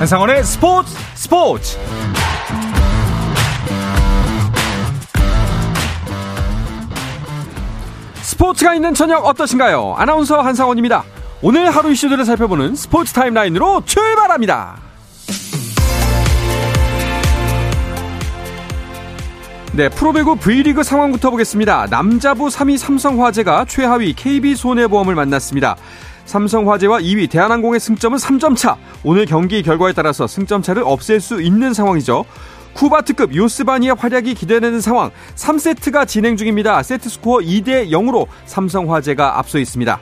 한상원의 스포츠 스포츠 스포츠가 있는 저녁 어떠신가요? 아나운서 한상원입니다. 오늘 하루 이슈들을 살펴보는 스포츠 타임라인으로 출발합니다. 네, 프로배구 V리그 상황부터 보겠습니다. 남자부 3위 삼성화재가 최하위 KB손해보험을 만났습니다. 삼성화재와 2위 대한항공의 승점은 3점 차. 오늘 경기 결과에 따라서 승점 차를 없앨 수 있는 상황이죠. 쿠바트급 요스바니의 활약이 기대되는 상황. 3세트가 진행 중입니다. 세트 스코어 2대 0으로 삼성화재가 앞서 있습니다.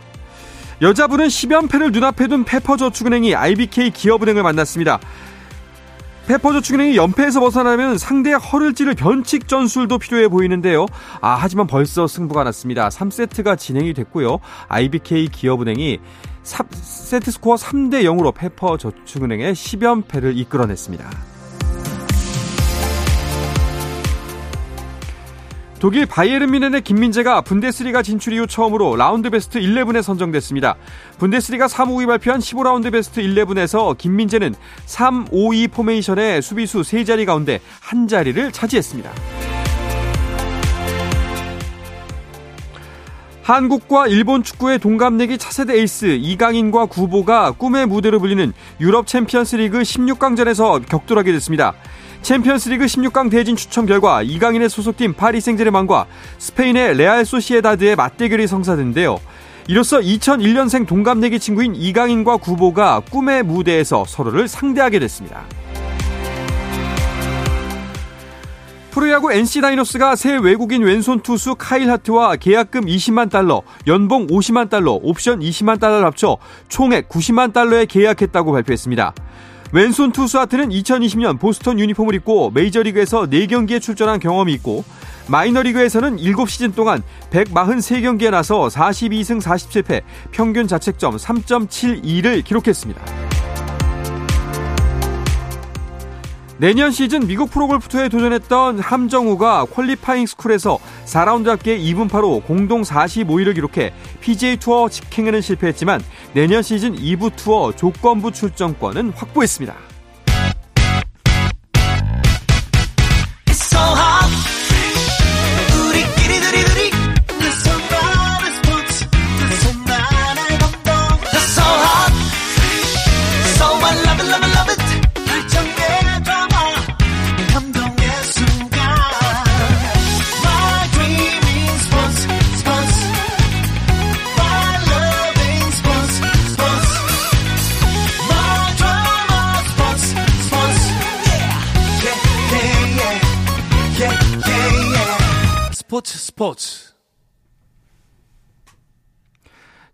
여자분은 10연패를 눈앞에 둔 페퍼저축은행이 IBK 기업은행을 만났습니다. 페퍼저축은행이 연패에서 벗어나면 상대의 허를 찌를 변칙 전술도 필요해 보이는데요. 아, 하지만 벌써 승부가 났습니다. 3세트가 진행이 됐고요. IBK 기업은행이 3, 세트 스코어 3대 0으로 페퍼저축은행의 10연패를 이끌어냈습니다. 독일 바이에른 뮌헨의 김민재가 분데스리가 진출 이후 처음으로 라운드 베스트 11에 선정됐습니다. 분데스리가 3, 5위 발표한 15라운드 베스트 11에서 김민재는 3, 5, 2 포메이션의 수비수 3자리 가운데 한 자리를 차지했습니다. 한국과 일본 축구의 동갑내기 차세대 에이스 이강인과 구보가 꿈의 무대로 불리는 유럽 챔피언스 리그 16강전에서 격돌하게 됐습니다. 챔피언스리그 16강 대진 추첨 결과 이강인의 소속팀 파리 생제르맹과 스페인의 레알 소시에다드의 맞대결이 성사됐는데요. 이로써 2001년생 동갑내기 친구인 이강인과 구보가 꿈의 무대에서 서로를 상대하게 됐습니다. 프로야구 NC 다이노스가 새 외국인 왼손 투수 카일 하트와 계약금 20만 달러, 연봉 50만 달러, 옵션 20만 달러를 합쳐 총액 90만 달러에 계약했다고 발표했습니다. 왼손 투수 하트는 2020년 보스턴 유니폼을 입고 메이저리그에서 4경기에 출전한 경험이 있고 마이너리그에서는 7시즌 동안 143경기에 나서 42승 47패, 평균 자책점 3.72를 기록했습니다. 내년 시즌 미국 프로골프 투어에 도전했던 함정우가 퀄리파잉 스쿨에서 4라운드 합계 2분파로 공동 45위를 기록해 PGA 투어 직행에는 실패했지만 내년 시즌 2부 투어 조건부 출전권은 확보했습니다. 스포츠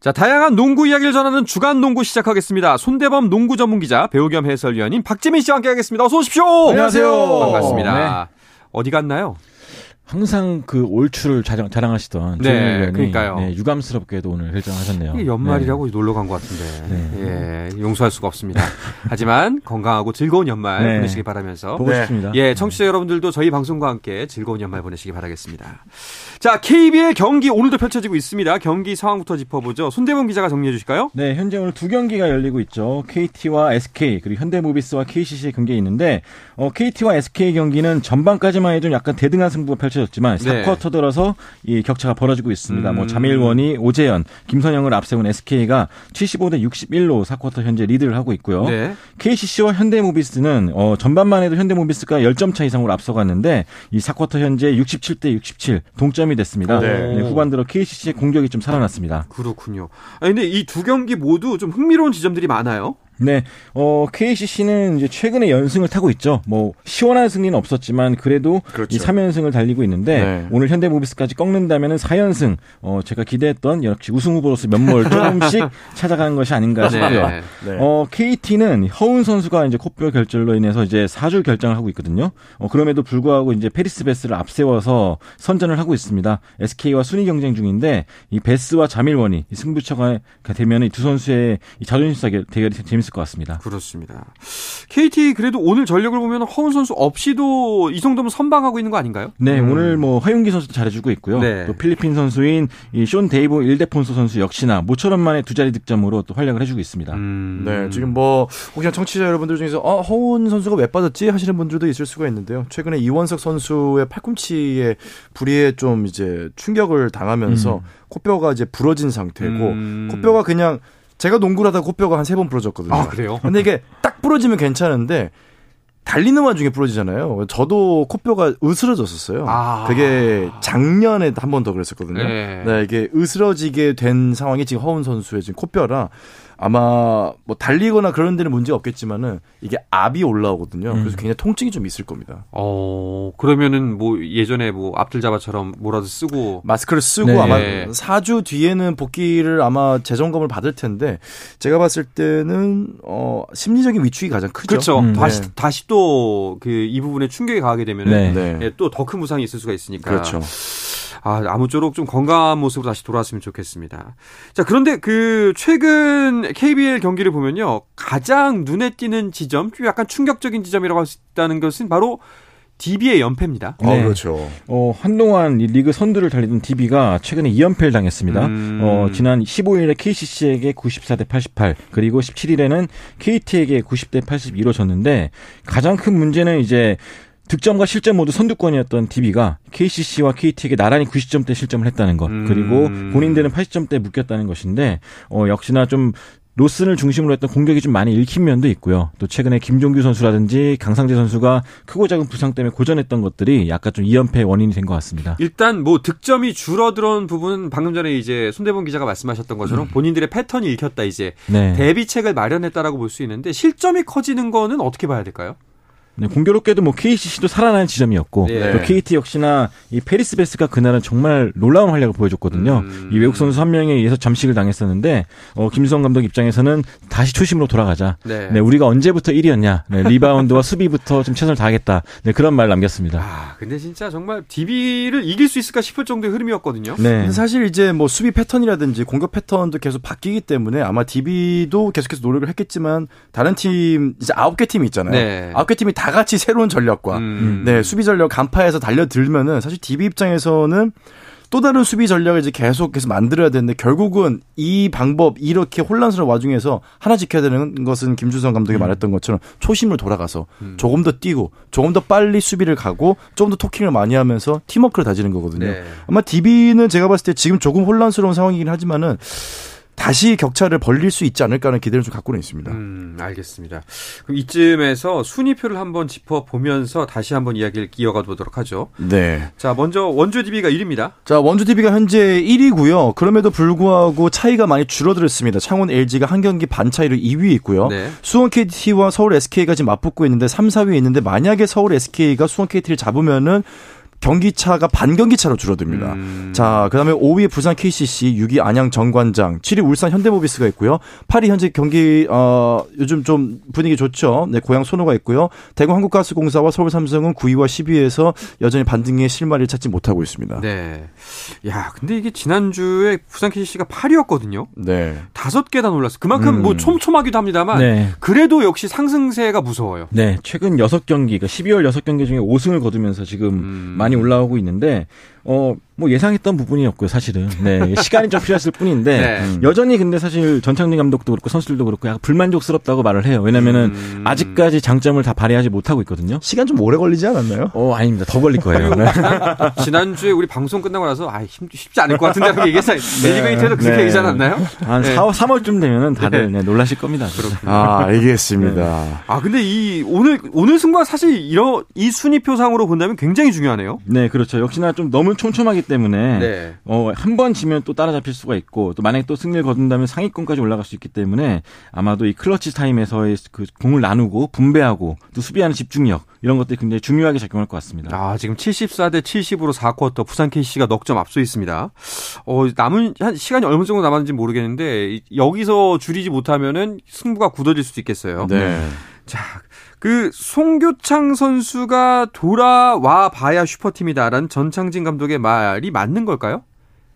자, 다양한 농구 이야기를 전하는 주간 농구 시작하겠습니다. 손대범 농구 전문 기자, 배우 겸 해설위원인 박재민 씨와 함께 하겠습니다. 어서 오십시오. 안녕하세요. 반갑습니다. 네. 어디 갔나요? 항상 그 올출을 자랑, 자랑하시던 네, 그러니까요. 네, 유감스럽게도 오늘 결정하셨네요. 연말이라고 네. 놀러 간 것 같은데 네. 예, 용서할 수가 없습니다. 하지만 건강하고 즐거운 연말 네. 보내시기 바라면서 보고 싶습니다. 예, 청취자 여러분들도 저희 방송과 함께 즐거운 연말 보내시기 바라겠습니다. 자, KBL 경기 오늘도 펼쳐지고 있습니다. 경기 상황부터 짚어보죠. 손대범 기자가 정리해 주실까요? 네, 현재 오늘 두 경기가 열리고 있죠. KT와 SK 그리고 현대모비스와 KCC의 경기가 있는데 어, KT와 SK 경기는 전반까지만 해도 약간 대등한 승부가 펼쳐 펼쳐졌지만 네. 4쿼터 들어서 이 격차가 벌어지고 있습니다. 뭐 음. 뭐 자밀원이 오재현, 김선영을 앞세운 SK가 75대 61로 4쿼터 현재 리드를 하고 있고요. 네. KCC와 현대모비스는 어, 전반만 해도 현대모비스가 10점 차 이상으로 앞서갔는데 이 4쿼터 현재 67대 67 동점이 됐습니다. 네. 네, 후반 들어 KCC의 공격이 좀 살아났습니다. 그렇군요. 아 근데 이 두 경기 모두 좀 흥미로운 지점들이 많아요. 네, 어, KCC는 이제 최근에 연승을 타고 있죠. 뭐, 시원한 승리는 없었지만, 그래도 그렇죠. 이 3연승을 달리고 있는데, 네. 오늘 현대모비스까지 꺾는다면은 4연승, 어, 제가 기대했던 역시 우승 후보로서 면모를 조금씩 찾아가는 것이 아닌가 네. 싶고요. 네. 네. 어, KT는 허운 선수가 이제 코뼈 결절로 인해서 이제 4주 결정을 하고 있거든요. 어, 그럼에도 불구하고 이제 패리스 배스를 앞세워서 선전을 하고 있습니다. SK와 순위 경쟁 중인데, 이 배스와 자밀 워니 승부처가 되면 이 두 선수의 이 자존심 싸 대결이 재밌 재밌을 것 같습니다. 그렇습니다. KT 그래도 오늘 전력을 보면 허훈 선수 없이도 이 정도면 선방하고 있는 거 아닌가요? 네, 음. 오늘 뭐 하윤기 선수도 잘해주고 있고요. 네. 또 필리핀 선수인 이쇼 데이브 일데폰소 선수 역시나 모처럼 만에 두 자리 득점으로 또 활약을 해주고 있습니다. 음. 네, 지금 뭐 혹시나 청취자 여러분들 중에서 어, 허운 선수가 왜 빠졌지 하시는 분들도 있을 수가 있는데요. 최근에 이원석 선수의 팔꿈치에 불의에 좀 이제 충격을 당하면서 음. 코뼈가 이제 부러진 상태고 음. 코뼈가 그냥 제가 농구를 하다 코뼈가 한 세 번 부러졌거든요. 아, 그래요? 근데 이게 딱 부러지면 괜찮은데 달리는 와중에 부러지잖아요. 저도 코뼈가 으스러졌었어요. 아. 그게 작년에 한 번 더 그랬었거든요. 네. 네. 이게 으스러지게 된 상황이 지금 허운 선수의 지금 코뼈라 아마 뭐 달리거나 그런 데는 문제 없겠지만은 이게 압이 올라오거든요. 음. 그래서 굉장히 통증이 좀 있을 겁니다. 어 그러면은 뭐 예전에 뭐 앞들 잡아처럼 뭐라도 쓰고 마스크를 쓰고 네. 아마 4주 뒤에는 복귀를 아마 재점검을 받을 텐데 제가 봤을 때는 어 심리적인 위축이 가장 크죠. 그렇죠. 음. 다시 네. 다시 또 그 이 부분에 충격이 가게 되면은 네. 네. 또더 큰 부상이 있을 수가 있으니까. 그렇죠. 아, 아무쪼록 좀 건강한 모습으로 다시 돌아왔으면 좋겠습니다. 자, 그런데 그 최근 KBL 경기를 보면요. 가장 눈에 띄는 지점, 약간 충격적인 지점이라고 할 수 있다는 것은 바로 DB의 연패입니다. 네. 어, 그렇죠. 어, 한동안 이 리그 선두를 달리던 DB가 최근에 2연패를 당했습니다. 음... 어, 지난 15일에 KCC에게 94대 88, 그리고 17일에는 KT에게 90대 82로 졌는데 가장 큰 문제는 이제 득점과 실점 모두 선두권이었던 DB가 KCC와 KT에게 나란히 90점대 실점을 했다는 것, 음. 그리고 본인들은 80점대에 묶였다는 것인데, 어, 역시나 좀 로슨을 중심으로 했던 공격이 좀 많이 읽힌 면도 있고요. 또 최근에 김종규 선수라든지 강상재 선수가 크고 작은 부상 때문에 고전했던 것들이 약간 좀 2연패의 원인이 된 것 같습니다. 일단 뭐 득점이 줄어들은 부분 방금 전에 이제 손대범 기자가 말씀하셨던 것처럼 음. 본인들의 패턴이 읽혔다 이제 네. 대비책을 마련했다라고 볼 수 있는데 실점이 커지는 거는 어떻게 봐야 될까요? 네, 공교롭게도 뭐 KCC도 살아나는 지점이었고 네. 또 KT 역시나 이 페리스 베스가 그날은 정말 놀라운 활약을 보여줬거든요. 음. 이 외국 선수 한 명에 의해서 잠식을 당했었는데 어, 김수성 감독 입장에서는 다시 초심으로 돌아가자. 네. 네 우리가 언제부터 1위였냐. 네, 리바운드와 수비부터 좀 최선을 다하겠다. 네, 그런 말 남겼습니다. 아, 근데 진짜 정말 DB를 이길 수 있을까 싶을 정도의 흐름이었거든요. 네. 사실 이제 뭐 수비 패턴이라든지 공격 패턴도 계속 바뀌기 때문에 아마 DB도 계속해서 노력을 했겠지만 다른 팀 이제 아홉 개 팀이 있잖아요. 네. 아홉 개 팀이 다 같이 새로운 전략과 음. 네 수비 전력 간파해서 달려들면은 사실 DB 입장에서는 또 다른 수비 전략을 이제 계속해서 만들어야 되는데 결국은 이 방법 이렇게 혼란스러운 와중에서 하나 지켜야 되는 것은 김주성 감독이 음. 말했던 것처럼 초심을 돌아가서 음. 조금 더 뛰고 조금 더 빨리 수비를 가고 조금 더 토킹을 많이 하면서 팀워크를 다지는 거거든요. 네. 아마 DB는 제가 봤을 때 지금 조금 혼란스러운 상황이긴 하지만은 다시 격차를 벌릴 수 있지 않을까 하는 기대를 좀 갖고는 있습니다. 음, 알겠습니다. 그럼 이쯤에서 순위표를 한번 짚어보면서 다시 한번 이야기를 이어가 보도록 하죠. 네. 자, 먼저 원주 DB가 1위입니다. 자, 원주 DB가 현재 1위고요. 그럼에도 불구하고 차이가 많이 줄어들었습니다. 창원 LG가 한 경기 반 차이로 2위에 있고요. 네. 수원 KT와 서울 SK가 지금 맞붙고 있는데 3, 4위에 있는데 만약에 서울 SK가 수원 KT를 잡으면은 경기차가 반경기차로 줄어듭니다. 음. 자, 그다음에 5위 부산 KCC, 6위 안양 정관장, 7위 울산 현대모비스가 있고요. 8위 현재 경기 어 요즘 좀 분위기 좋죠. 네, 고향 소노가 있고요. 대구 한국가스공사와 서울 삼성은 9위와 10위에서 여전히 반등의 실마리를 찾지 못하고 있습니다. 네. 야, 근데 이게 지난주에 부산 KCC가 8위였거든요. 네. 다섯 개다 놀랐어요. 그만큼 뭐 음. 뭐 촘촘하기도 합니다만 네. 그래도 역시 상승세가 무서워요. 네, 최근 6경기, 그러니까 12월 6경기 중에 5승을 거두면서 지금 음. 많이 올라오고 있는데 어, 뭐 예상했던 부분이었고요, 사실은. 네. 시간이 좀 필요했을 뿐인데, 네. 음. 여전히 근데 사실 전창진 감독도 그렇고 선수들도 그렇고 약간 불만족스럽다고 말을 해요. 왜냐면은 음. 아직까지 장점을 다 발휘하지 못하고 있거든요. 시간 좀 오래 걸리지 않았나요? 어, 아닙니다. 더 걸릴 거예요. 네. 지난주에 우리 방송 끝나고 나서, 아, 힘, 쉽지 않을 것 같은데 하고 얘기했어요. 매니메이트에서 그렇게 네. 얘기하지 않았나요? 한 네. 4, 3월쯤 되면은 다들 네. 네, 놀라실 겁니다. 그렇군요. 아, 알겠습니다. 아, 근데 이, 오늘, 오늘 승부가 사실 이런, 이 순위표상으로 본다면 굉장히 중요하네요. 네, 그렇죠. 역시나 좀 너무 촘촘하기 때문에 네. 어, 한 번 지면 또 따라잡힐 수가 있고 또 만약에 또 승리를 거둔다면 상위권까지 올라갈 수 있기 때문에 아마도 이 클러치 타임에서의 그 공을 나누고 분배하고 또 수비하는 집중력 이런 것들이 굉장히 중요하게 작용할 것 같습니다. 아, 지금 74대 70으로 4쿼터 부산 KC가 넉 점 앞서 있습니다. 어, 남은 한 시간이 얼마 정도 남았는지 모르겠는데 여기서 줄이지 못하면은 승부가 굳어질 수도 있겠어요. 네. 자, 그 송교창 선수가 돌아와 봐야 슈퍼팀이다라는 전창진 감독의 말이 맞는 걸까요?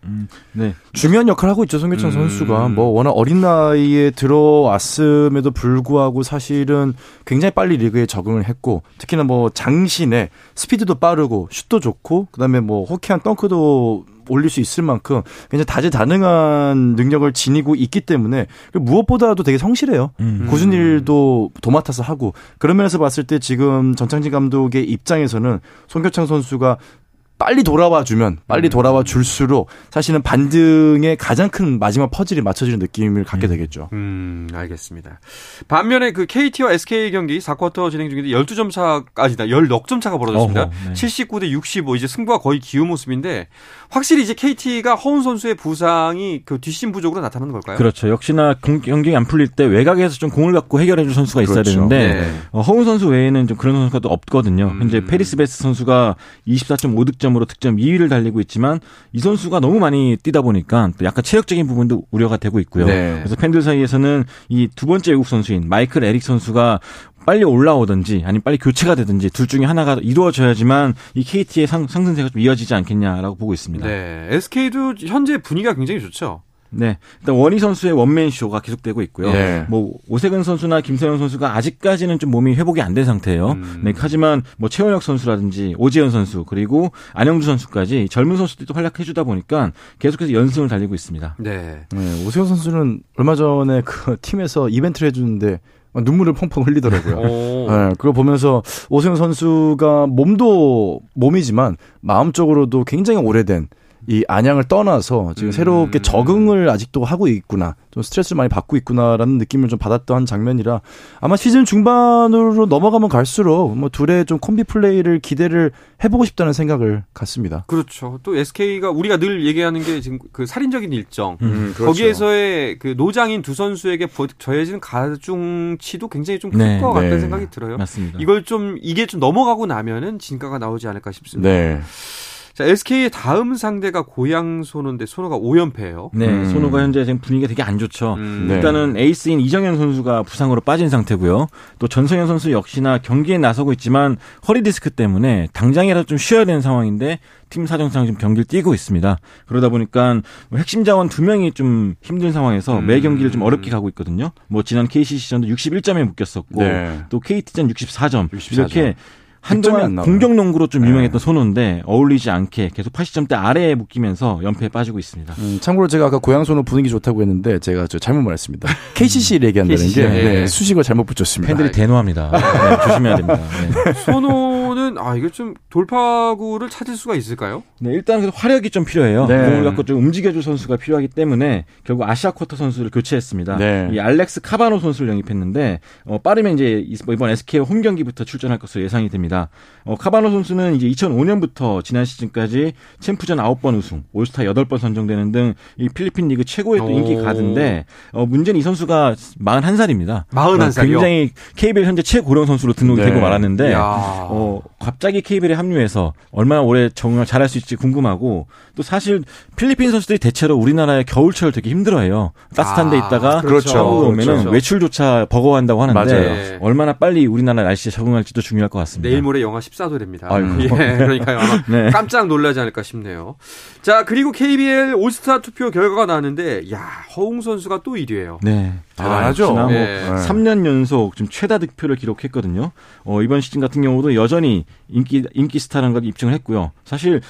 음, 네. 중요한 역할을 하고 있죠, 송교창 음. 선수가. 뭐, 워낙 어린 나이에 들어왔음에도 불구하고 사실은 굉장히 빨리 리그에 적응을 했고, 특히나 뭐, 장신에 스피드도 빠르고, 슛도 좋고, 그 다음에 뭐, 호키한 덩크도 올릴 수 있을 만큼 굉장히 다재다능한 능력을 지니고 있기 때문에 무엇보다도 되게 성실해요. 음. 굳은 일도 도맡아서 하고 그런 면에서 봤을 때 지금 전창진 감독의 입장에서는 송교창 선수가 빨리 돌아와 주면 빨리 음. 돌아와 줄수록 사실은 반등의 가장 큰 마지막 퍼즐이 맞춰지는 느낌을 갖게 음. 되겠죠. 음, 알겠습니다. 반면에 그 KT와 SK 경기 4쿼터 진행 중인데 12점 차까지다. 열넉 점 차가 벌어졌습니다. 어허, 네. 79대 65 이제 승부가 거의 기운 모습인데 확실히 이제 KT가 허훈 선수의 부상이 그 뒷심 부족으로 나타나는 걸까요? 그렇죠. 역시나 경기 안 풀릴 때 외곽에서 좀 공을 갖고 해결해 줄 선수가 있어야 그렇죠. 되는데 네. 어, 허훈 선수 외에는 좀 그런 선수가 또 없거든요. 음. 현재 패리스 배스 선수가 24.5득점 으로 득점 2위를 달리고 있지만 이 선수가 너무 많이 뛰다 보니까 또 약간 체력적인 부분도 우려가 되고 있고요. 네. 그래서 팬들 사이에서는 이 두 번째 외국 선수인 마이클 에릭 선수가 빨리 올라오든지 아니면 빨리 교체가 되든지 둘 중에 하나가 이루어져야지만 이 KT의 상, 상승세가 좀 이어지지 않겠냐라고 보고 있습니다. 네. SK도 현재 분위기가 굉장히 좋죠. 네. 일단 원희 선수의 원맨 쇼가 계속되고 있고요. 네. 뭐 오세근 선수나 김세영 선수가 아직까지는 좀 몸이 회복이 안 된 상태예요. 음. 네. 하지만 뭐 최원혁 선수라든지 오지현 선수 그리고 안영주 선수까지 젊은 선수들도 활약해 주다 보니까 계속해서 연승을 달리고 있습니다. 네. 네. 오세훈 선수는 얼마 전에 그 팀에서 이벤트를 해 주는데 눈물을 펑펑 흘리더라고요. 네, 그거 보면서 오세훈 선수가 몸도 몸이지만 마음적으로도 굉장히 오래된 이 안양을 떠나서 지금 음. 새롭게 적응을 아직도 하고 있구나. 좀 스트레스를 많이 받고 있구나라는 느낌을 좀 받았던 장면이라 아마 시즌 중반으로 넘어가면 갈수록 뭐 둘의 좀 콤비 플레이를 기대를 해보고 싶다는 생각을 갖습니다. 그렇죠. 또 SK가 우리가 늘 얘기하는 게 지금 그 살인적인 일정 음, 그렇죠. 거기에서의 그 노장인 두 선수에게 저해지는 가중치도 굉장히 좀 클것 네, 같다는 네. 생각이 들어요. 맞습니다. 이걸 좀 이게 좀 넘어가고 나면은 진가가 나오지 않을까 싶습니다. 네. 자, SK의 다음 상대가 고양 소노인데 소노가 5연패예요. 네, 음. 소노가 현재 지금 분위기가 되게 안 좋죠. 음. 네. 일단은 에이스인 이정현 선수가 부상으로 빠진 상태고요. 또 전성현 선수 역시나 경기에 나서고 있지만 허리 디스크 때문에 당장이라도 좀 쉬어야 되는 상황인데 팀 사정상 지금 경기를 뛰고 있습니다. 그러다 보니까 뭐 핵심 자원 두 명이 좀 힘든 상황에서 음. 매 경기를 좀 어렵게 가고 있거든요. 뭐 지난 KCC전도 61점에 묶였었고 네. 또 KT전 64점, 64점. 이렇게 한동안 공격 농구로 좀 네. 유명했던 네. 손호인데 어울리지 않게 계속 80점대 아래에 묶이면서 연패에 빠지고 있습니다. 음, 참고로 제가 아까 고양 손호 분위기 좋다고 했는데 제가 저 잘못 말했습니다. KCC를 얘기한다는 KCC, 게 네. 네, 수식어 잘못 붙였습니다. 팬들이 대노합니다. 네, 조심해야 됩니다. 손호 는 아 이게 좀 돌파구를 찾을 수가 있을까요? 네, 일단 그 활약이 좀 필요해요. 공을 갖고 좀 움직여줄 선수가 필요하기 때문에 결국 아시아 쿼터 선수를 교체했습니다. 이 알렉스 카바노 선수를 영입했는데 어, 빠르면 이제 이번 SK 홈 경기부터 출전할 것으로 예상이 됩니다. 어, 카바노 선수는 이제 2005년부터 지난 시즌까지 챔프전 9번 우승, 올스타 8번 선정되는 등 이 필리핀 리그 최고의 또 인기 가드인데 어, 문제는 이 선수가 41살입니다. 41살이요? 굉장히 KBL 현재 최고령 선수로 등록이 네. 되고 말았는데 어, 갑자기 KBL에 합류해서 얼마나 오래 적응을 잘할 수 있을지 궁금하고 또 사실 필리핀 선수들이 대체로 우리나라의 겨울철 되게 힘들어해요. 따뜻한 데 아, 있다가 그렇죠. 오면은 그렇죠. 외출조차 버거워한다고 하는데 맞아요. 얼마나 빨리 우리나라 날씨에 적응할지도 중요할 것 같습니다. 내일 모레 영하 14도 됩니다. 아이고. 예, 그러니까요. 아마 네. 깜짝 놀라지 않을까 싶네요. 자, 그리고 KBL 올스타 투표 결과가 나왔는데, 야, 허웅 선수가 또 1위예요. 네. 대단하죠. 아, 네. 3년 연속 좀 최다 득표를 기록했거든요. 어, 이번 시즌 같은 경우도 여전히 인기, 인기 스타라는 걸 입증을 했고요. 사실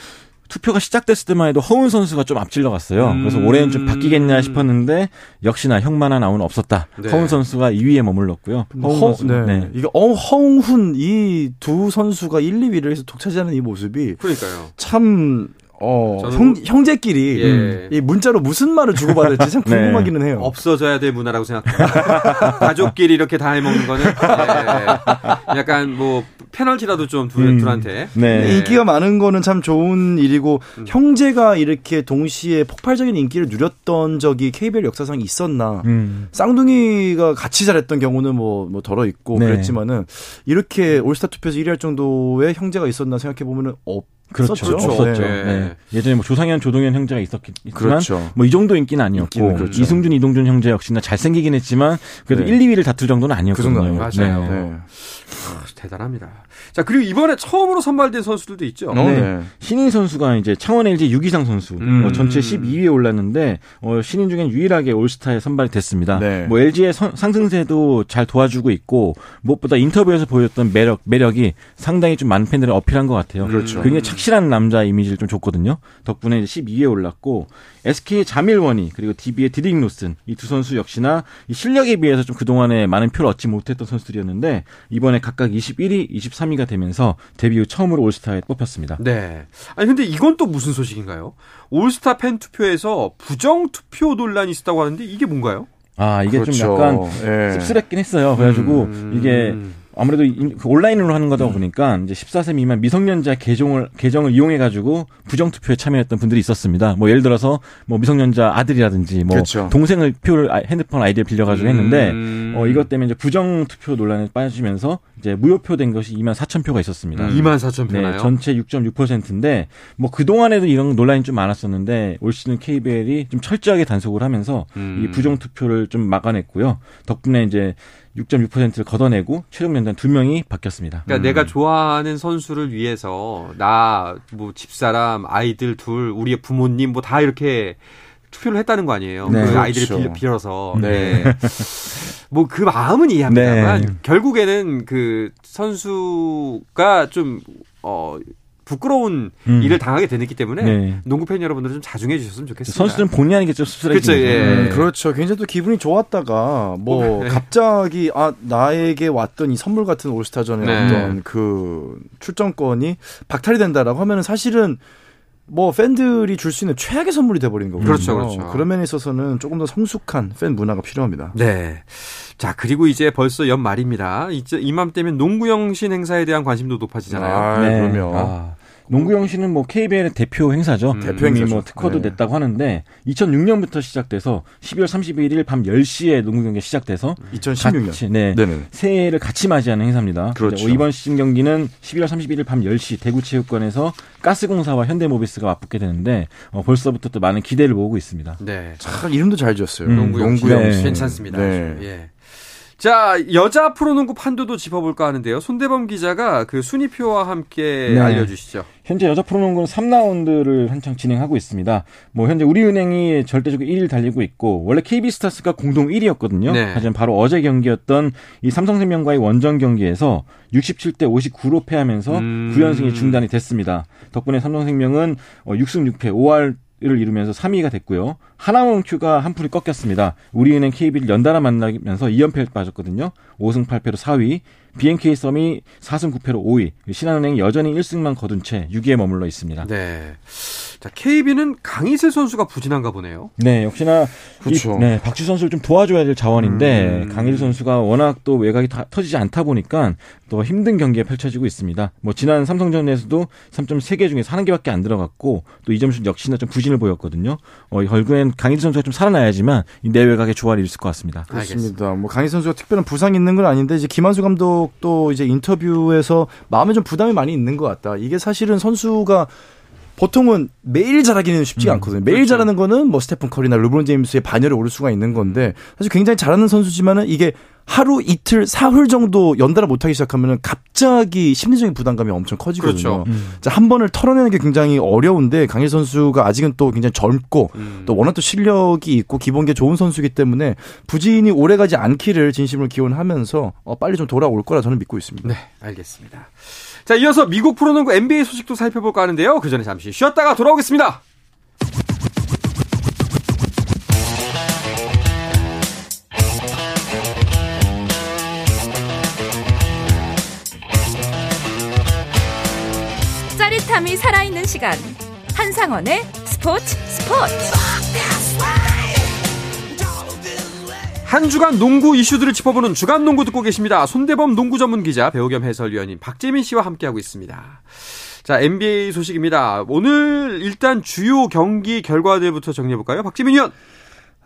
투표가 시작됐을 때만 해도 허운 선수가 좀 앞질러 갔어요. 음. 그래서 올해는 좀 바뀌겠냐 싶었는데 역시나 형만한 아웃은 없었다. 네. 허운 선수가 2위에 머물렀고요. 허운 선수. 네. 네. 이게 어, 허웅훈 이 두 선수가 1, 2위를 해서 독차지하는 이 모습이 그러니까요. 참 어, 형, 형제끼리 예. 이 문자로 무슨 말을 주고받을지 참 네. 궁금하기는 해요. 없어져야 될 문화라고 생각합니다. 가족끼리 이렇게 다 해먹는 거는 예. 약간 뭐 페널티라도 좀 둘, 음. 둘한테 네. 네. 인기가 많은 거는 참 좋은 일이고 음. 형제가 이렇게 동시에 폭발적인 인기를 누렸던 적이 KBL 역사상 있었나? 음. 쌍둥이가 같이 잘했던 경우는 뭐, 뭐 덜어 있고 네. 그랬지만은 이렇게 올스타 투표에서 1위 할 정도의 형제가 있었나 생각해 보면은 없. 그렇죠. 그렇죠. 없었죠. 네. 네. 예전에 뭐 조상현, 조동현 형제가 있었지만 그렇죠. 뭐이 정도 인기는 아니었고 그렇죠. 이승준, 이동준 형제 역시나 잘생기긴 했지만 그래도 네. 1, 2위를 다툴 정도는 아니었거든요. 그 맞아요. 네. 아, 대단합니다. 자, 그리고 이번에 처음으로 선발된 선수들도 있죠. 네. 네. 신인 선수가 이제 창원 LG 유기상 선수. 음. 어, 전체 12위에 올랐는데 어, 신인 중엔 유일하게 올스타에 선발이 됐습니다. 네. 뭐 LG의 선, 상승세도 잘 도와주고 있고 무엇보다 인터뷰에서 보였던 매력 매력이 상당히 좀 많은 팬들을 어필한 것 같아요. 그렇죠. 굉장히 착실한 남자 이미지를 좀 줬거든요. 덕분에 12위에 올랐고 SK의 자밀 워니 그리고 DB의 디드릭 로슨 이 두 선수 역시나 이 실력에 비해서 좀 그동안에 많은 표를 얻지 못했던 선수들이었는데 이번에 각각 21위, 23위 가 되면서 데뷔 후 처음으로 올스타에 뽑혔습니다. 네. 아니 근데 이건 또 무슨 소식인가요? 올스타 팬 투표에서 부정 투표 논란이 있었다고 하는데 이게 뭔가요? 아 이게 그렇죠. 좀 약간 예. 씁쓸했긴 했어요. 그래가지고 음... 이게 아무래도 그 온라인으로 하는 거다 보니까 이제 14세 미만 미성년자 계정을 계정을 이용해 가지고 부정 투표에 참여했던 분들이 있었습니다. 뭐 예를 들어서 뭐 미성년자 아들이라든지 뭐 그렇죠. 동생을 표를 아, 핸드폰 아이디를 빌려 가지고 했는데 음... 어 이것 때문에 이제 부정 투표 논란에 빠지면서 이제 무효표 된 것이 2만 4천 표가 있었습니다. 음. 2만 4천 표나요? 네, 전체 6.6%인데 뭐 그동안에도 이런 논란이 좀 많았었는데 올 시즌 KBL이 좀 철저하게 단속을 하면서 음. 이 부정 투표를 좀 막아냈고요. 덕분에 이제 6.6%를 걷어내고 최종 연단 두 명이 바뀌었습니다. 그러니까 음. 내가 좋아하는 선수를 위해서 나 뭐 집사람, 아이들 둘, 우리의 부모님 뭐 다 이렇게 투표를 했다는 거 아니에요. 네, 그 아이들을 그렇죠. 빌려, 서 네. 네. 뭐그 마음은 이해합니다만 네. 결국에는 그 선수가 좀 어. 부끄러운 음. 일을 당하게 되기 때문에 네. 농구 팬 여러분들 좀 자중해 주셨으면 좋겠습니다. 선수들은 본의 아니게 좀 씁쓸하게 그렇죠. 예. 음, 그렇죠. 굉장히 또 기분이 좋았다가 뭐 네. 갑자기 아 나에게 왔던 이 선물 같은 올스타전의 네. 어떤 그 출전권이 박탈이 된다라고 하면은 사실은 뭐 팬들이 줄 수 있는 최악의 선물이 돼버린 거거든요. 그렇죠, 그렇죠. 그런 면에 있어서는 조금 더 성숙한 팬 문화가 필요합니다. 네. 자 그리고 이제 벌써 연말입니다. 이제 이맘때면 농구 영신 행사에 대한 관심도 높아지잖아요. 아, 네. 그러면 아. 농구영 씨는 뭐 KBL의 대표 행사죠. 음, 대표 행사 뭐 특허도 네. 냈다고 하는데 2006년부터 시작돼서 12월 31일 밤 10시에 농구 경기 시작돼서 2016년 같이, 네, 네네. 새해를 같이 맞이하는 행사입니다. 그렇죠. 이번 시즌 경기는 12월 31일 밤 10시 대구체육관에서 가스공사와 현대모비스가 맞붙게 되는데 어, 벌써부터 또 많은 기대를 모으고 있습니다. 네. 참 이름도 잘 지었어요. 음, 농구영 씨 네. 괜찮습니다. 네. 예. 자, 여자 프로농구 판도도 짚어볼까 하는데요. 손대범 기자가 그 순위표와 함께 네. 알려주시죠. 현재 여자 프로농구는 3라운드를 한창 진행하고 있습니다. 뭐 현재 우리은행이 절대적으로 1위를 달리고 있고 원래 KB스타스가 공동 1위였거든요. 네. 하지만 바로 어제 경기였던 이 삼성생명과의 원정 경기에서 67대 59로 패하면서 음... 9연승이 중단이 됐습니다. 덕분에 삼성생명은 6승 6패 5할 을 이루면서 3위가 됐고요. 하나원 큐가 한 풀이 꺾였습니다. 우리은행 KB를 연달아 만나면서 2연패를 빠졌거든요. 5승 8패로 4위. BNK 썸이 4승 9패로 5위. 신한은행이 여전히 1승만 거둔 채 6위에 머물러 있습니다. 네. 자, KB는 강희슬 선수가 부진한가 보네요. 네, 역시나 그렇죠. 이, 네, 박주 선수를 좀 도와줘야 될 자원인데 음. 강희슬 선수가 워낙 또 외곽이 다, 터지지 않다 보니까 또 힘든 경기가 펼쳐지고 있습니다. 뭐 지난 삼성전에서도 3점 3개 중에서 1개밖에 안 들어갔고 또 이점슛 역시나 좀 부진을 보였거든요. 어, 결국엔 강희슬 선수가 좀 살아나야지만 이 내외곽의 조화를 이룰 것 같습니다. 그렇습니다. 뭐 강희슬 선수가 특별한 부상이 있는 건 아닌데 이제 김한수 감독 도 이제 인터뷰에서 마음에 좀 부담이 많이 있는 것 같다. 이게 사실은 선수가 보통은 매일 잘하기는 쉽지가 음, 않거든요. 매일 그렇죠. 잘하는 거는 뭐 스테픈 커리나 르브론 제임스의 반열에 오를 수가 있는 건데 사실 굉장히 잘하는 선수지만은 이게 하루 이틀 사흘 정도 연달아 못하기 시작하면은 갑자기 심리적인 부담감이 엄청 커지거든요. 그렇죠. 음. 한 번을 털어내는 게 굉장히 어려운데 강일 선수가 아직은 또 굉장히 젊고 음. 또 워낙 또 실력이 있고 기본기 좋은 선수이기 때문에 부진이 오래가지 않기를 진심으로 기원하면서 어, 빨리 좀 돌아올 거라 저는 믿고 있습니다. 네, 알겠습니다. 자, 이어서 미국 프로농구 NBA 소식도 살펴볼까 하는데요. 그 전에 잠시 쉬었다가 돌아오겠습니다. 짜릿함이 살아있는 시간. 한상원의 스포츠 스포츠. 한 주간 농구 이슈들을 짚어보는 주간 농구 듣고 계십니다. 손대범 농구 전문 기자, 배우 겸 해설위원인 박재민 씨와 함께하고 있습니다. 자, NBA 소식입니다. 오늘 일단 주요 경기 결과들부터 정리해볼까요? 박재민 위원.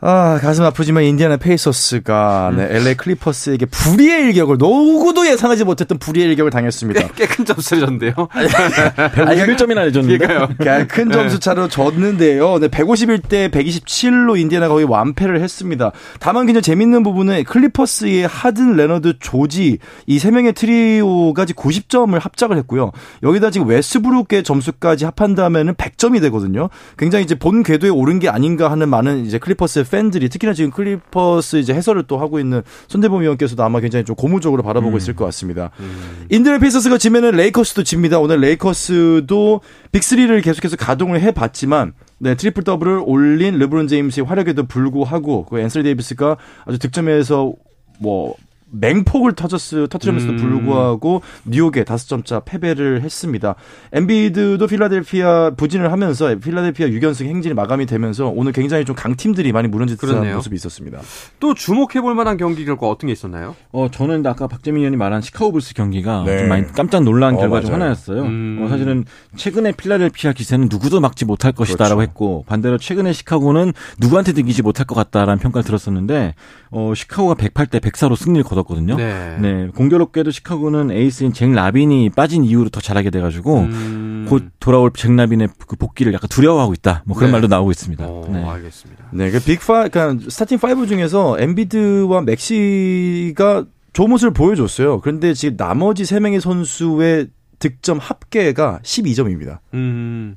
아, 가슴 아프지만 인디아나 페이서스가 네, LA 음. 클리퍼스에게 불의의 일격을 누구도 예상하지 못했던 불의의 일격을 당했습니다. 꽤 큰 점수를 졌는데요. 151점이나 내줬는데. 그러니까 큰 점수 차로 졌는데요. 네, 151대 127로 인디아나 거의 완패를 했습니다. 다만 그냥 재밌는 부분은 클리퍼스의 하든, 레너드, 조지 이 세 명의 트리오가 90점을 합작을 했고요. 여기다 지금 웨스트브룩의 점수까지 합한다면은 100점이 되거든요. 굉장히 이제 본 궤도에 오른 게 아닌가 하는 많은 이제 클리퍼스의 팬들이 특히나 지금 클리퍼스 이제 해설을 또 하고 있는 손대범 위원께서도 아마 굉장히 좀 고무적으로 바라보고 음. 있을 것 같습니다. 음. 인디애나 페이서스가 지면은 레이커스도 집니다. 오늘 레이커스도 빅3를 계속해서 가동을 해 봤지만 네, 트리플 더블을 올린 르브론 제임스의 화력에도 불구하고 그 앤서니 데이비스가 아주 득점에서 뭐 맹폭을 터졌스 터트리면서도 음. 불구하고 뉴욕에 다섯 점차 패배를 했습니다. 엠비드도 필라델피아 부진을 하면서 필라델피아 6연승 행진이 마감이 되면서 오늘 굉장히 좀 강팀들이 많이 무너진 모습이 있었습니다. 또 주목해 볼 만한 경기 결과 어떤 게 있었나요? 어 저는 아까 박재민 위원이 말한 시카고 불스 경기가 네. 좀 많이 깜짝 놀란 어, 결과 중 하나였어요. 음. 어, 사실은 최근에 필라델피아 기세는 누구도 막지 못할 것이다라고 그렇죠. 했고 반대로 최근에 시카고는 누구한테도 이기지 못할 것 같다라는 평가를 들었었는데 어 시카고가 108대 104로 승리를 거뒀 있었거든요. 네. 네. 공교롭게도 시카고는 에이스인 잭 라빈이 빠진 이후로 더 잘하게 돼가지고 음... 곧 돌아올 잭 라빈의 그 복귀를 약간 두려워하고 있다. 뭐 그런 네. 말도 나오고 있습니다. 오, 네. 알겠습니다. 네, 그 빅파, 그러니까 스타팅 5 중에서 엠비드와 맥시가 좋은 모습을 보여줬어요. 그런데 지금 나머지 3명의 선수의 득점 합계가 12점입니다. 음.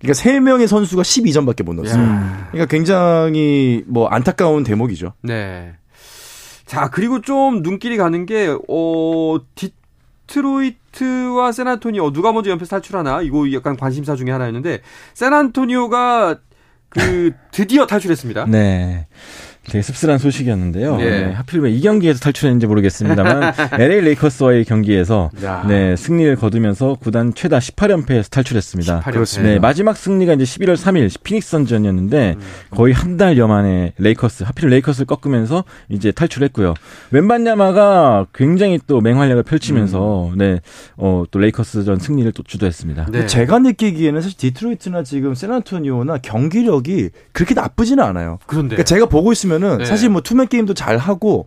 그러니까 3명의 선수가 12점밖에 못 넣었어요. 야. 그러니까 굉장히 뭐 안타까운 대목이죠. 네. 자, 그리고 좀 눈길이 가는 게, 어, 디트로이트와 세나토니오, 누가 먼저 연패 탈출하나? 이거 약간 관심사 중에 하나였는데, 세나토니오가 그, 드디어 탈출했습니다. 네. 되게 씁쓸한 소식이었는데요. 네. 네, 하필 왜 이 경기에서 탈출했는지 모르겠습니다만 LA 레이커스와의 경기에서 네, 승리를 거두면서 구단 최다 18연패에서 탈출했습니다. 18연패. 네, 마지막 승리가 이제 11월 3일 피닉스 선즈전이었는데 음. 거의 한 달 여 만에 레이커스 하필 레이커스를 꺾으면서 이제 탈출했고요. 웸반야마가 굉장히 또 맹활약을 펼치면서 음. 네, 어, 또 레이커스전 승리를 또 주도했습니다. 네. 제가 느끼기에는 사실 디트로이트나 지금 샌안토니오나 경기력이 그렇게 나쁘지는 않아요. 그런데 그러니까 제가 보고 있으면 보면은 네. 사실 뭐 투맨 게임도 잘 하고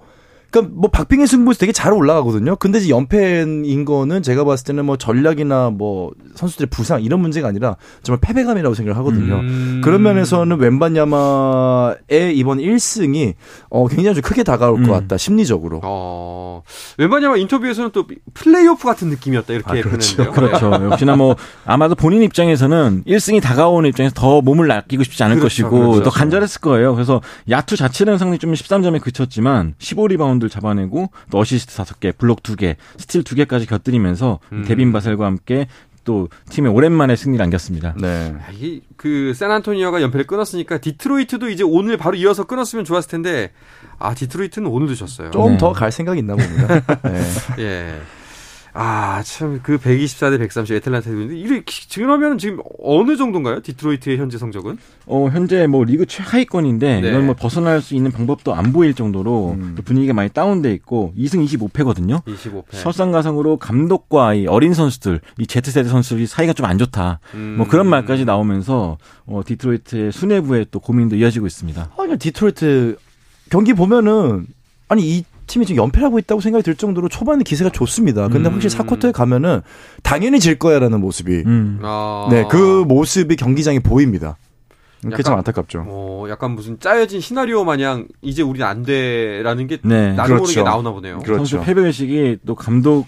그러니까 뭐 박빙의 승부에서 되게 잘 올라가거든요. 근데 이제 연패인 거는 제가 봤을 때는 뭐 전략이나 뭐 선수들의 부상 이런 문제가 아니라 정말 패배감이라고 생각을 하거든요. 음. 그런 면에서는 웬반야마의 이번 1승이 어 굉장히 좀 크게 다가올 음. 것 같다 심리적으로. 어. 웬반야마 인터뷰에서는 또 플레이오프 같은 느낌이었다 이렇게 아, 그렇죠. 그렇죠. 역시나 뭐 아마도 본인 입장에서는 1승이 다가오는 입장에서 더 몸을 아끼고 싶지 않을 그렇죠. 것이고 그렇죠. 더 간절했을 거예요. 그래서 야투 자체는 상당히 좀 13점에 그쳤지만 15리바운드 리바운드를 잡아내고 또 어시스트 다섯 개, 블록 두 개, 스틸 두 개까지 곁들이면서 음. 데빈 바셀과 함께 또 팀에 오랜만에 승리를 안겼습니다. 네. 아, 이그 샌안토니오가 연패를 끊었으니까 디트로이트도 이제 오늘 바로 이어서 끊었으면 좋았을 텐데 아 디트로이트는 오늘도 졌어요. 좀 더갈 네. 생각이 있나 봅니다. 네. 예. 아, 참, 그 124대 130 애틀란타인데, 이게 지금 하면 지금 어느 정도인가요? 디트로이트의 현재 성적은? 어, 현재 뭐 리그 최하위권인데, 네. 이건 뭐 벗어날 수 있는 방법도 안 보일 정도로 음. 그 분위기가 많이 다운돼 있고, 2승 25패거든요. 25패. 설상가상으로 감독과 이 어린 선수들, 이 Z세대 선수들이 사이가 좀 안 좋다. 음. 뭐 그런 말까지 나오면서, 어, 디트로이트의 수뇌부의 또 고민도 이어지고 있습니다. 아니, 디트로이트 경기 보면은, 아니, 이 팀이 지금 연패하고 있다고 생각이 들 정도로 초반에 기세가 좋습니다. 근데 음. 확실히 사쿼터에 가면은 당연히 질 거야라는 모습이 음. 아. 네, 그 모습이 경기장에 보입니다. 그게 참 안타깝죠. 어, 약간 무슨 짜여진 시나리오 마냥 이제 우리는 안 돼라는 게 네. 나도 그렇죠. 모르게 나오나 보네요. 그렇죠. 선수 패배 의식이 또 감독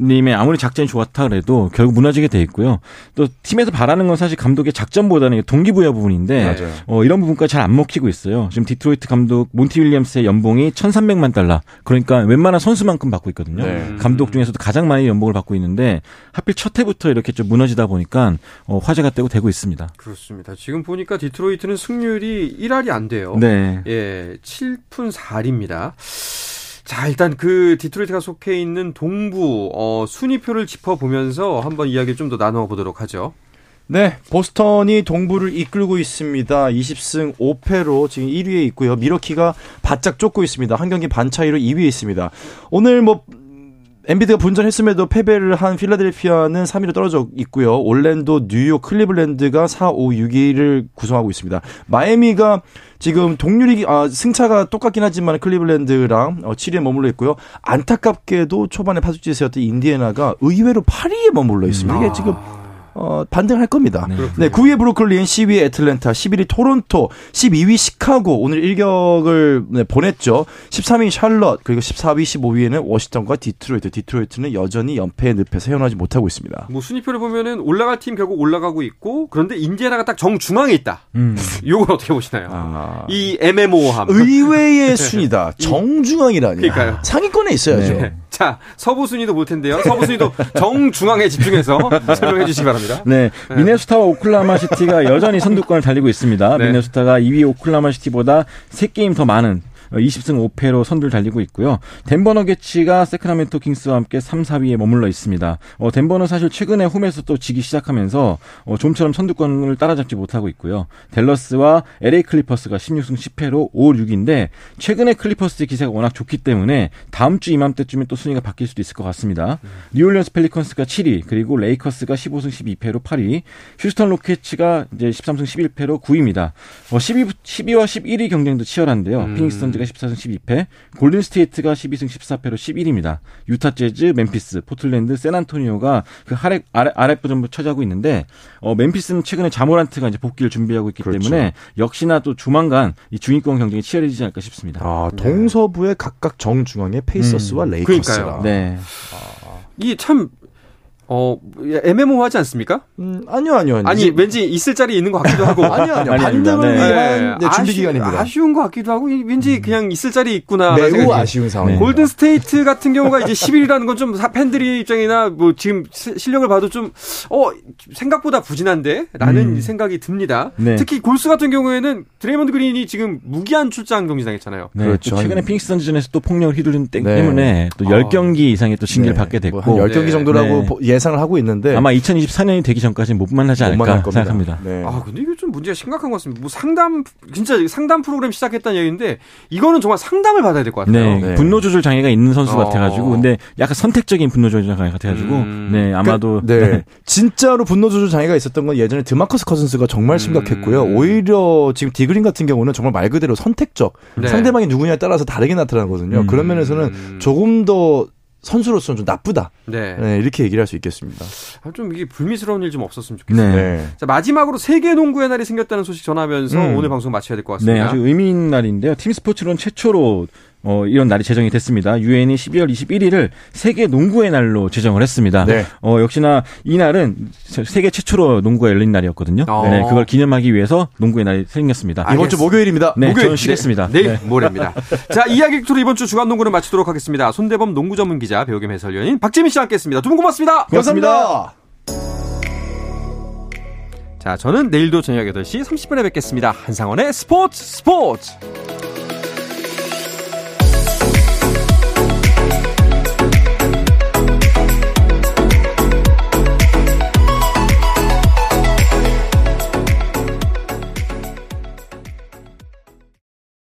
님의 아무리 작전이 좋았다 그래도 결국 무너지게 돼 있고요. 또 팀에서 바라는 건 사실 감독의 작전보다는 동기부여 부분인데 어, 이런 부분까지 잘 안 먹히고 있어요. 지금 디트로이트 감독 몬티 윌리엄스의 연봉이 1,300만 달러. 그러니까 웬만한 선수만큼 받고 있거든요. 네. 감독 중에서도 가장 많이 연봉을 받고 있는데 하필 첫 해부터 이렇게 좀 무너지다 보니까 어, 화제가 되고 되고 있습니다. 그렇습니다. 지금 보니까 디트로이트는 승률이 1할이 안 돼요. 네. 예, 7푼 4리입니다. 자, 일단 그 디트로이트가 속해 있는 동부 어, 순위표를 짚어보면서 한번 이야기 좀 더 나눠보도록 하죠. 네, 보스턴이 동부를 이끌고 있습니다. 20승 5패로 지금 1위에 있고요. 밀워키가 바짝 쫓고 있습니다. 한 경기 반 차이로 2위에 있습니다. 오늘 뭐 엠비드가 분전했음에도 패배를 한 필라델피아는 3위로 떨어져 있고요. 올랜도, 뉴욕, 클리블랜드가 4, 5, 6위를 구성하고 있습니다. 마이애미가 지금 동률이 아, 승차가 똑같긴 하지만 클리블랜드랑 어, 7위에 머물러 있고요. 안타깝게도 초반에 파죽지세였던 인디애나가 의외로 8위에 머물러 있습니다. 이게 지금 어, 반등할 겁니다. 네. 네 9위 브루클린, 10위 애틀랜타, 11위 토론토, 12위 시카고 오늘 일격을 네, 보냈죠. 13위 샬럿, 그리고 14위, 15위에는 워싱턴과 디트로이트. 디트로이트는 여전히 연패의 늪에서 헤어나지 못하고 있습니다. 뭐 순위표를 보면은 올라갈 팀 결국 올라가고 있고 그런데 인디애나가 딱 정중앙에 있다. 음. 요걸 어떻게 보시나요? 아. 이 애매모호함. 의외의 순위다. 정중앙이라니. 그러니까요. 상위권에 있어야죠. 네. 자, 서부 순위도 볼 텐데요. 서부 순위도 정중앙에 집중해서 설명해 주시기 바랍니다. 네. 네. 미네소타와 오클라마 시티가 여전히 선두권을 달리고 있습니다. 네. 미네소타가 2위 오클라마 시티보다 3게임 더 많은 20승 5패로 선두를 달리고 있고요. 덴버 너게츠가 새크라멘토 킹스와 함께 3, 4위에 머물러 있습니다. 어, 덴버는 사실 최근에 홈에서 또 지기 시작하면서 어, 좀처럼 선두권을 따라잡지 못하고 있고요. 댈러스와 LA 클리퍼스가 16승 10패로 5, 6인데 최근에 클리퍼스의 기세가 워낙 좋기 때문에 다음 주 이맘때쯤에 또 순위가 바뀔 수도 있을 것 같습니다. 음. 뉴올리언스 펠리컨스가 7위, 그리고 레이커스가 15승 12패로 8위, 휴스턴 로켓츠가 이제 13승 11패로 9위입니다. 어, 12, 12와 11위 경쟁도 치열한데요. 음. 피닉스 선즈가 샌디에고가 14승 12패, 골든 스테이트가 12승 14패로 11위입니다. 유타 재즈, 멤피스, 포틀랜드, 샌안토니오가 그 아래 아래 아랫부 전부 차지하고 있는데 어 멤피스는 최근에 자 모란트가 이제 복귀를 준비하고 있기 그렇죠. 때문에 역시나 또 조만간 이 중위권 경쟁이 치열해지지 않을까 싶습니다. 아, 동서부의 각각 정중앙의 페이서스와 음. 레이커스가. 네. 아. 이참 어, 애매모호하지 않습니까? 음, 아니요, 아니요, 아니요. 아니, 왠지 있을 자리 있는 것 같기도 하고. 아니요, 아니요. 반등을 네. 위한 네, 준비 기간입니다. 아쉬운 것 같기도 하고, 왠지 음. 그냥 있을 자리 있구나. 매우 아쉬운 상황. 골든 스테이트 같은 경우가 이제 11위라는 건 좀 팬들이 입장이나 뭐 지금 실력을 봐도 좀, 어, 생각보다 부진한데? 라는 음. 생각이 듭니다. 네. 특히 골스 같은 경우에는 드레이먼드 그린이 지금 무기한 출장 정지당했잖아요. 네, 그렇죠. 최근에 피닉스 선즈전에서 또 폭력을 휘두른 네. 때문에 또 10경기 아. 이상의 또 징계를 네. 받게 됐고. 뭐 10경기 정도라고 예상 을 하고 있는데 아마 2024년이 되기 전까지는 못 만나지 않을까 생각합니다. 네. 아 근데 이게 좀 문제가 심각한 것 같습니다. 뭐 상담 진짜 상담 프로그램 시작했다는 얘기인데 이거는 정말 상담을 받아야 될 것 같아요. 네. 네. 분노 조절 장애가 있는 선수 어. 같아가지고 근데 약간 선택적인 분노 조절 장애 같아가지고 음. 네 아마도 그, 네. 진짜로 분노 조절 장애가 있었던 건 예전에 드마커스 커슨스가 정말 음. 심각했고요. 음. 오히려 지금 디그린 같은 경우는 정말 말 그대로 선택적 네. 상대방이 누구냐에 따라서 다르게 나타나거든요. 음. 그런 면에서는 조금 더 선수로서는 좀 나쁘다. 네. 네. 이렇게 얘기를 할 수 있겠습니다. 아, 좀 이게 불미스러운 일 좀 없었으면 좋겠어요. 네. 자, 마지막으로 세계 농구의 날이 생겼다는 소식 전하면서 음. 오늘 방송 마쳐야 될 것 같습니다. 네, 아주 의미 있는 날인데요. 팀 스포츠론 최초로 어, 이런 날이 제정이 됐습니다. 유엔이 12월 21일을 세계 농구의 날로 제정을 했습니다. 네. 어, 역시나 이 날은 세계 최초로 농구가 열린 날이었거든요. 어. 네, 그걸 기념하기 위해서 농구의 날이 생겼습니다. 이번 주 목요일입니다. 네, 목요일 쉬겠습니다. 네, 네. 모레입니다. 자, 이야기 투로 이번 주 주간 농구를 마치도록 하겠습니다. 손대범 농구 전문 기자, 배우겸 해설위원인 박재민 씨와 함께했습니다. 두 분 고맙습니다. 고맙습니다. 자, 저는 내일도 저녁 8시 30분에 뵙겠습니다. 한상원의 스포츠 스포츠!